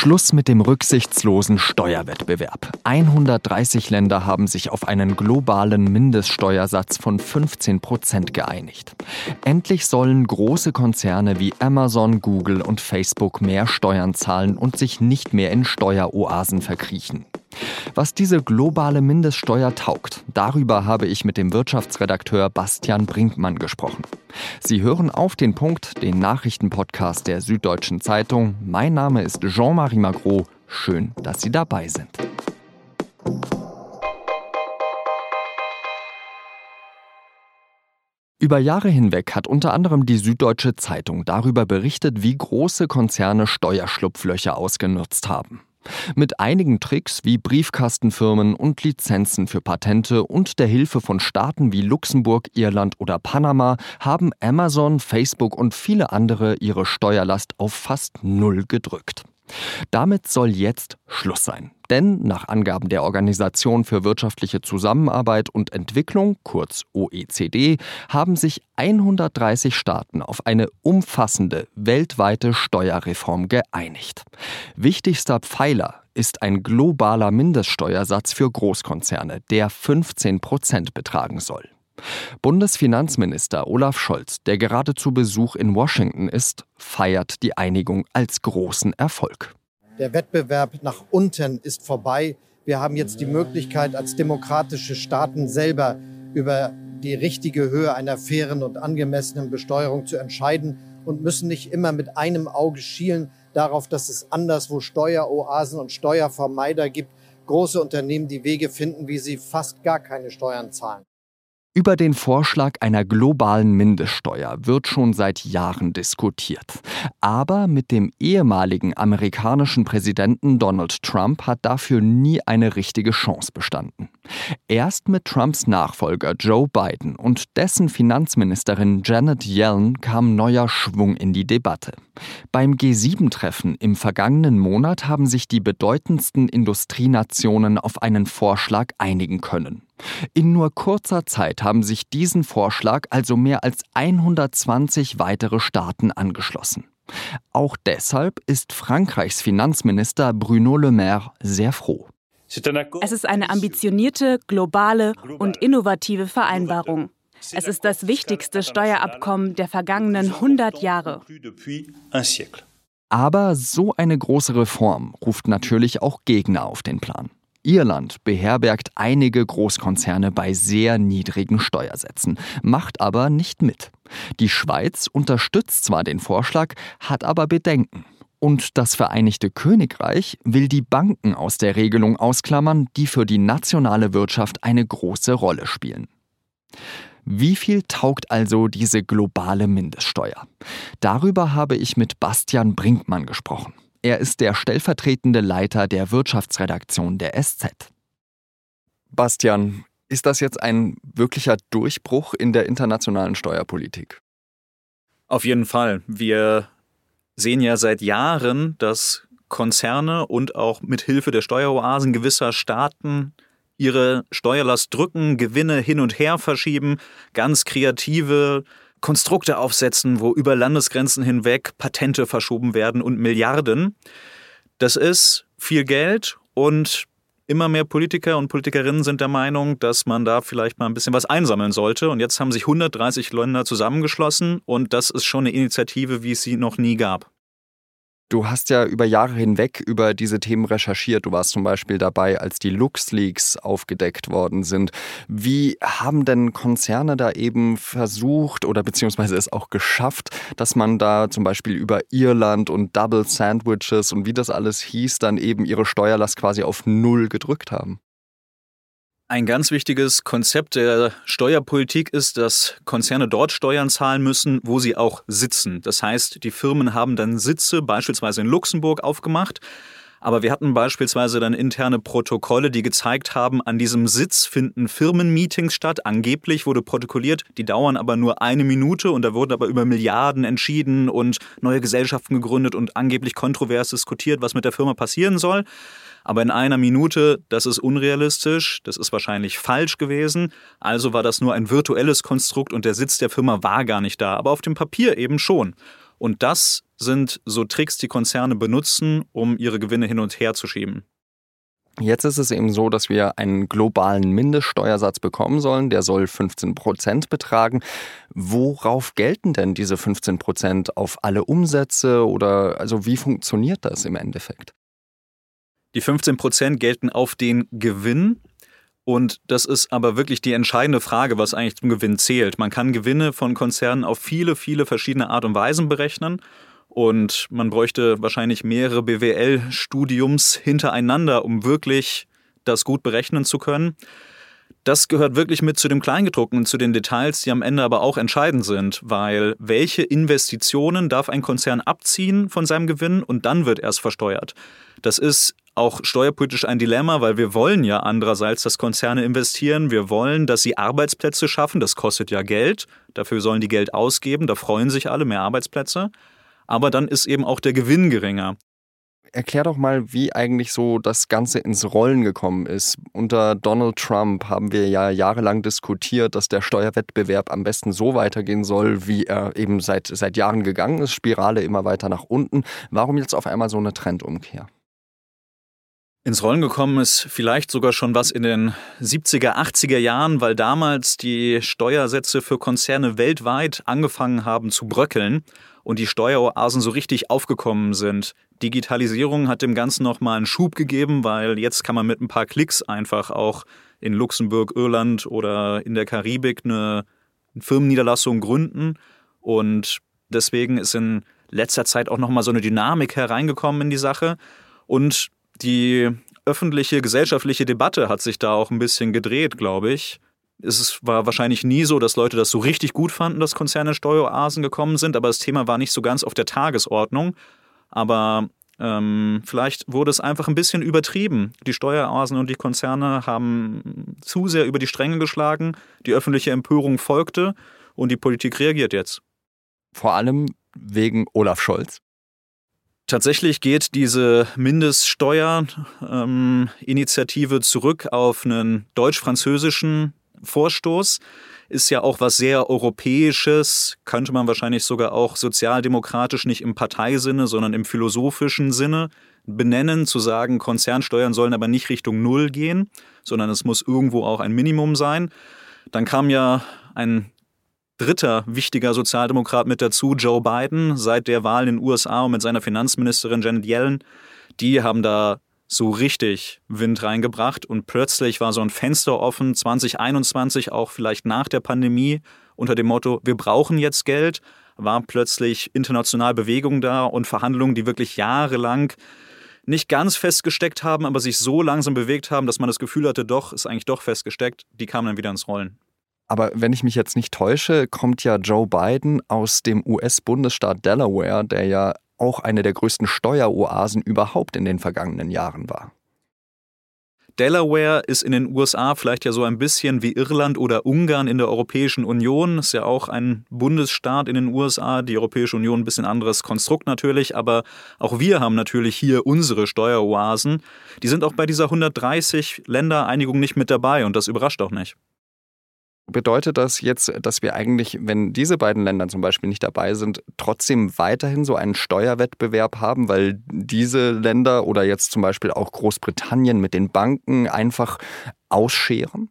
Schluss mit dem rücksichtslosen Steuerwettbewerb. 130 Länder haben sich auf einen globalen Mindeststeuersatz von 15 Prozent geeinigt. Endlich sollen große Konzerne wie Amazon, Google und Facebook mehr Steuern zahlen und sich nicht mehr in Steueroasen verkriechen. Was diese globale Mindeststeuer taugt, darüber habe ich mit dem Wirtschaftsredakteur Bastian Brinkmann gesprochen. Sie hören auf den Punkt, den Nachrichtenpodcast der Süddeutschen Zeitung. Mein Name ist Jean-Marie Magro. Schön, dass Sie dabei sind. Über Jahre hinweg hat unter anderem die Süddeutsche Zeitung darüber berichtet, wie große Konzerne Steuerschlupflöcher ausgenutzt haben. Mit einigen Tricks wie Briefkastenfirmen und Lizenzen für Patente und der Hilfe von Staaten wie Luxemburg, Irland oder Panama haben Amazon, Facebook und viele andere ihre Steuerlast auf fast null gedrückt. Damit soll jetzt Schluss sein. Denn nach Angaben der Organisation für wirtschaftliche Zusammenarbeit und Entwicklung, kurz OECD, haben sich 130 Staaten auf eine umfassende weltweite Steuerreform geeinigt. Wichtigster Pfeiler ist ein globaler Mindeststeuersatz für Großkonzerne, der 15 Prozent betragen soll. Bundesfinanzminister Olaf Scholz, der gerade zu Besuch in Washington ist, feiert die Einigung als großen Erfolg. Der Wettbewerb nach unten ist vorbei. Wir haben jetzt die Möglichkeit, als demokratische Staaten selber über die richtige Höhe einer fairen und angemessenen Besteuerung zu entscheiden und müssen nicht immer mit einem Auge schielen darauf, dass es anderswo Steueroasen und Steuervermeider gibt, große Unternehmen die Wege finden, wie sie fast gar keine Steuern zahlen. Über den Vorschlag einer globalen Mindeststeuer wird schon seit Jahren diskutiert. Aber mit dem ehemaligen amerikanischen Präsidenten Donald Trump hat dafür nie eine richtige Chance bestanden. Erst mit Trumps Nachfolger Joe Biden und dessen Finanzministerin Janet Yellen kam neuer Schwung in die Debatte. Beim G7-Treffen im vergangenen Monat haben sich die bedeutendsten Industrienationen auf einen Vorschlag einigen können. In nur kurzer Zeit haben sich diesen Vorschlag also mehr als 120 weitere Staaten angeschlossen. Auch deshalb ist Frankreichs Finanzminister Bruno Le Maire sehr froh. Es ist eine ambitionierte, globale und innovative Vereinbarung. Es ist das wichtigste Steuerabkommen der vergangenen 100 Jahre. Aber so eine große Reform ruft natürlich auch Gegner auf den Plan. Irland beherbergt einige Großkonzerne bei sehr niedrigen Steuersätzen, macht aber nicht mit. Die Schweiz unterstützt zwar den Vorschlag, hat aber Bedenken. Und das Vereinigte Königreich will die Banken aus der Regelung ausklammern, die für die nationale Wirtschaft eine große Rolle spielen. Wie viel taugt also diese globale Mindeststeuer? Darüber habe ich mit Bastian Brinkmann gesprochen. Er ist der stellvertretende Leiter der Wirtschaftsredaktion der SZ. Bastian, ist das jetzt ein wirklicher Durchbruch in der internationalen Steuerpolitik? Auf jeden Fall. Wir sehen ja seit Jahren, dass Konzerne und auch mit Hilfe der Steueroasen gewisser Staaten ihre Steuerlast drücken, Gewinne hin und her verschieben, ganz kreative Konstrukte aufsetzen, wo über Landesgrenzen hinweg Patente verschoben werden und Milliarden. Das ist viel Geld und immer mehr Politiker und Politikerinnen sind der Meinung, dass man da vielleicht mal ein bisschen was einsammeln sollte. Und jetzt haben sich 130 Länder zusammengeschlossen und das ist schon eine Initiative, wie es sie noch nie gab. Du hast ja über Jahre hinweg über diese Themen recherchiert. Du warst zum Beispiel dabei, als die LuxLeaks aufgedeckt worden sind. Wie haben denn Konzerne da eben versucht oder beziehungsweise es auch geschafft, dass man da zum Beispiel über Irland und Double Sandwiches und wie das alles hieß, dann eben ihre Steuerlast quasi auf Null gedrückt haben? Ein ganz wichtiges Konzept der Steuerpolitik ist, dass Konzerne dort Steuern zahlen müssen, wo sie auch sitzen. Das heißt, die Firmen haben dann Sitze beispielsweise in Luxemburg aufgemacht. Aber wir hatten beispielsweise dann interne Protokolle, die gezeigt haben, an diesem Sitz finden Firmenmeetings statt. Angeblich wurde protokolliert, die dauern aber nur eine Minute und da wurden aber über Milliarden entschieden und neue Gesellschaften gegründet und angeblich kontrovers diskutiert, was mit der Firma passieren soll. Aber in einer Minute, das ist unrealistisch, das ist wahrscheinlich falsch gewesen. Also war das nur ein virtuelles Konstrukt und der Sitz der Firma war gar nicht da, aber auf dem Papier eben schon. Und das sind so Tricks, die Konzerne benutzen, um ihre Gewinne hin und her zu schieben. Jetzt ist es eben so, dass wir einen globalen Mindeststeuersatz bekommen sollen. Der soll 15 Prozent betragen. Worauf gelten denn diese 15 Prozent? Auf alle Umsätze oder also wie funktioniert das im Endeffekt? Die 15 Prozent gelten auf den Gewinn. Und das ist aber wirklich die entscheidende Frage, was eigentlich zum Gewinn zählt. Man kann Gewinne von Konzernen auf viele, viele verschiedene Art und Weisen berechnen. Und man bräuchte wahrscheinlich mehrere BWL-Studiums hintereinander, um wirklich das gut berechnen zu können. Das gehört wirklich mit zu dem Kleingedruckten und zu den Details, die am Ende aber auch entscheidend sind, weil welche Investitionen darf ein Konzern abziehen von seinem Gewinn und dann wird erst versteuert. Das ist auch steuerpolitisch ein Dilemma, weil wir wollen ja andererseits, dass Konzerne investieren. Wir wollen, dass sie Arbeitsplätze schaffen. Das kostet ja Geld. Dafür sollen die Geld ausgeben. Da freuen sich alle mehr Arbeitsplätze aber dann ist eben auch der Gewinn geringer. Erklär doch mal, wie eigentlich so das Ganze ins Rollen gekommen ist. Unter Donald Trump haben wir ja jahrelang diskutiert, dass der Steuerwettbewerb am besten so weitergehen soll, wie er eben seit, seit Jahren gegangen ist. Spirale immer weiter nach unten. Warum jetzt auf einmal so eine Trendumkehr? Ins Rollen gekommen ist vielleicht sogar schon was in den 70er, 80er Jahren, weil damals die Steuersätze für Konzerne weltweit angefangen haben zu bröckeln und die Steueroasen so richtig aufgekommen sind. Digitalisierung hat dem Ganzen nochmal einen Schub gegeben, weil jetzt kann man mit ein paar Klicks einfach auch in Luxemburg, Irland oder in der Karibik eine Firmenniederlassung gründen und deswegen ist in letzter Zeit auch nochmal so eine Dynamik hereingekommen in die Sache und die öffentliche, gesellschaftliche Debatte hat sich da auch ein bisschen gedreht, glaube ich. Es war wahrscheinlich nie so, dass Leute das so richtig gut fanden, dass Konzerne Steueroasen gekommen sind, aber das Thema war nicht so ganz auf der Tagesordnung. Aber ähm, vielleicht wurde es einfach ein bisschen übertrieben. Die Steueroasen und die Konzerne haben zu sehr über die Stränge geschlagen, die öffentliche Empörung folgte und die Politik reagiert jetzt. Vor allem wegen Olaf Scholz. Tatsächlich geht diese Mindeststeuerinitiative ähm, zurück auf einen deutsch-französischen Vorstoß. Ist ja auch was sehr Europäisches, könnte man wahrscheinlich sogar auch sozialdemokratisch nicht im Parteisinne, sondern im philosophischen Sinne benennen, zu sagen, Konzernsteuern sollen aber nicht Richtung Null gehen, sondern es muss irgendwo auch ein Minimum sein. Dann kam ja ein dritter wichtiger Sozialdemokrat mit dazu, Joe Biden, seit der Wahl in den USA und mit seiner Finanzministerin Janet Yellen. Die haben da so richtig Wind reingebracht und plötzlich war so ein Fenster offen, 2021, auch vielleicht nach der Pandemie, unter dem Motto, wir brauchen jetzt Geld, war plötzlich international Bewegung da und Verhandlungen, die wirklich jahrelang nicht ganz festgesteckt haben, aber sich so langsam bewegt haben, dass man das Gefühl hatte, doch, ist eigentlich doch festgesteckt, die kamen dann wieder ins Rollen. Aber wenn ich mich jetzt nicht täusche, kommt ja Joe Biden aus dem US-Bundesstaat Delaware, der ja auch eine der größten Steueroasen überhaupt in den vergangenen Jahren war. Delaware ist in den USA vielleicht ja so ein bisschen wie Irland oder Ungarn in der Europäischen Union. Ist ja auch ein Bundesstaat in den USA. Die Europäische Union ein bisschen anderes Konstrukt natürlich, aber auch wir haben natürlich hier unsere Steueroasen. Die sind auch bei dieser 130 Ländereinigung nicht mit dabei und das überrascht auch nicht. Bedeutet das jetzt, dass wir eigentlich, wenn diese beiden Länder zum Beispiel nicht dabei sind, trotzdem weiterhin so einen Steuerwettbewerb haben, weil diese Länder oder jetzt zum Beispiel auch Großbritannien mit den Banken einfach ausscheren?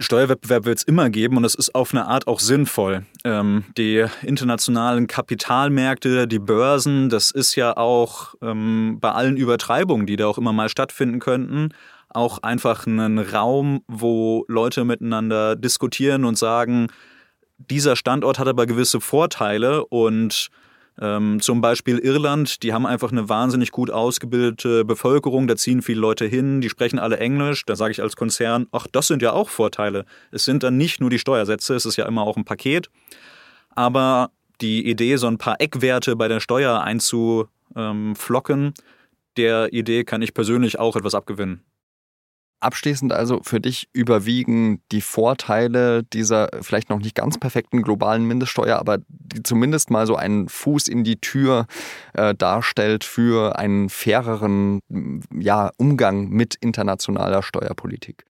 Steuerwettbewerb wird es immer geben und es ist auf eine Art auch sinnvoll. Ähm, die internationalen Kapitalmärkte, die Börsen, das ist ja auch ähm, bei allen Übertreibungen, die da auch immer mal stattfinden könnten, auch einfach einen Raum, wo Leute miteinander diskutieren und sagen, dieser Standort hat aber gewisse Vorteile und ähm, zum Beispiel Irland, die haben einfach eine wahnsinnig gut ausgebildete Bevölkerung, da ziehen viele Leute hin, die sprechen alle Englisch. Da sage ich als Konzern, ach, das sind ja auch Vorteile. Es sind dann nicht nur die Steuersätze, es ist ja immer auch ein Paket. Aber die Idee, so ein paar Eckwerte bei der Steuer einzuflocken, der Idee kann ich persönlich auch etwas abgewinnen. Abschließend also für dich überwiegen die Vorteile dieser vielleicht noch nicht ganz perfekten globalen Mindeststeuer, aber die zumindest mal so einen Fuß in die Tür äh, darstellt für einen faireren ja, Umgang mit internationaler Steuerpolitik.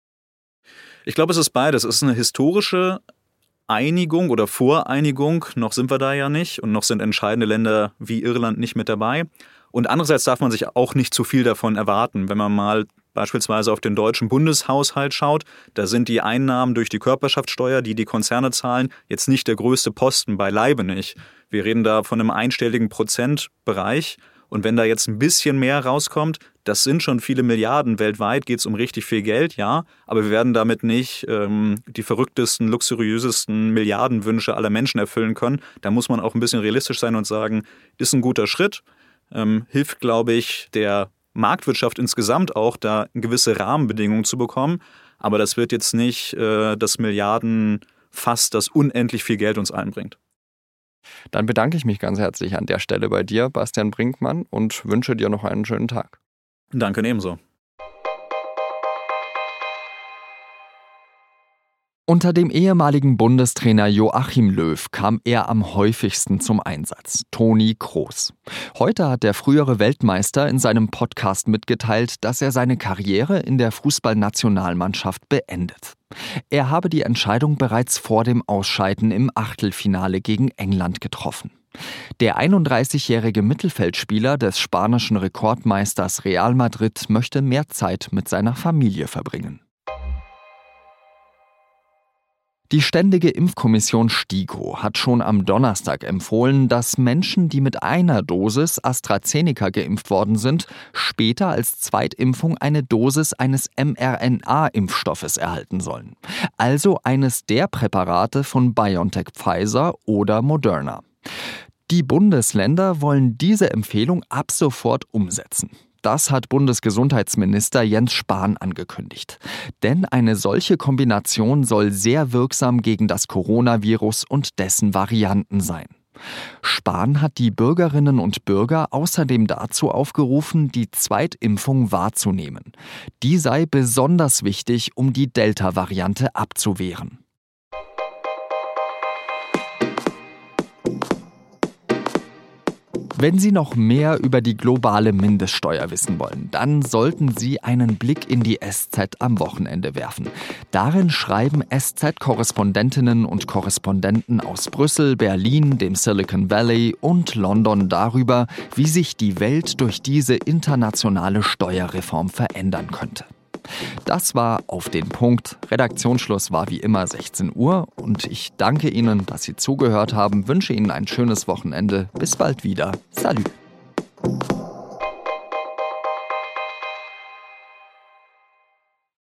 Ich glaube, es ist beides. Es ist eine historische Einigung oder Voreinigung. Noch sind wir da ja nicht und noch sind entscheidende Länder wie Irland nicht mit dabei. Und andererseits darf man sich auch nicht zu viel davon erwarten. Wenn man mal beispielsweise auf den deutschen Bundeshaushalt schaut, da sind die Einnahmen durch die Körperschaftssteuer, die die Konzerne zahlen, jetzt nicht der größte Posten, beileibe nicht. Wir reden da von einem einstelligen Prozentbereich. Und wenn da jetzt ein bisschen mehr rauskommt, das sind schon viele Milliarden. Weltweit geht es um richtig viel Geld, ja, aber wir werden damit nicht ähm, die verrücktesten, luxuriösesten Milliardenwünsche aller Menschen erfüllen können. Da muss man auch ein bisschen realistisch sein und sagen, ist ein guter Schritt, ähm, hilft, glaube ich, der Marktwirtschaft insgesamt auch, da gewisse Rahmenbedingungen zu bekommen. Aber das wird jetzt nicht äh, das Milliardenfass, das unendlich viel Geld uns einbringt. Dann bedanke ich mich ganz herzlich an der Stelle bei dir, Bastian Brinkmann, und wünsche dir noch einen schönen Tag. Danke ebenso. Unter dem ehemaligen Bundestrainer Joachim Löw kam er am häufigsten zum Einsatz, Toni Kroos. Heute hat der frühere Weltmeister in seinem Podcast mitgeteilt, dass er seine Karriere in der Fußballnationalmannschaft beendet. Er habe die Entscheidung bereits vor dem Ausscheiden im Achtelfinale gegen England getroffen. Der 31-jährige Mittelfeldspieler des spanischen Rekordmeisters Real Madrid möchte mehr Zeit mit seiner Familie verbringen. Die Ständige Impfkommission STIKO hat schon am Donnerstag empfohlen, dass Menschen, die mit einer Dosis AstraZeneca geimpft worden sind, später als Zweitimpfung eine Dosis eines mRNA-Impfstoffes erhalten sollen. Also eines der Präparate von BioNTech Pfizer oder Moderna. Die Bundesländer wollen diese Empfehlung ab sofort umsetzen. Das hat Bundesgesundheitsminister Jens Spahn angekündigt. Denn eine solche Kombination soll sehr wirksam gegen das Coronavirus und dessen Varianten sein. Spahn hat die Bürgerinnen und Bürger außerdem dazu aufgerufen, die Zweitimpfung wahrzunehmen. Die sei besonders wichtig, um die Delta-Variante abzuwehren. Wenn Sie noch mehr über die globale Mindeststeuer wissen wollen, dann sollten Sie einen Blick in die SZ am Wochenende werfen. Darin schreiben SZ-Korrespondentinnen und Korrespondenten aus Brüssel, Berlin, dem Silicon Valley und London darüber, wie sich die Welt durch diese internationale Steuerreform verändern könnte. Das war auf den Punkt. Redaktionsschluss war wie immer 16 Uhr und ich danke Ihnen, dass Sie zugehört haben, wünsche Ihnen ein schönes Wochenende. Bis bald wieder. Salü.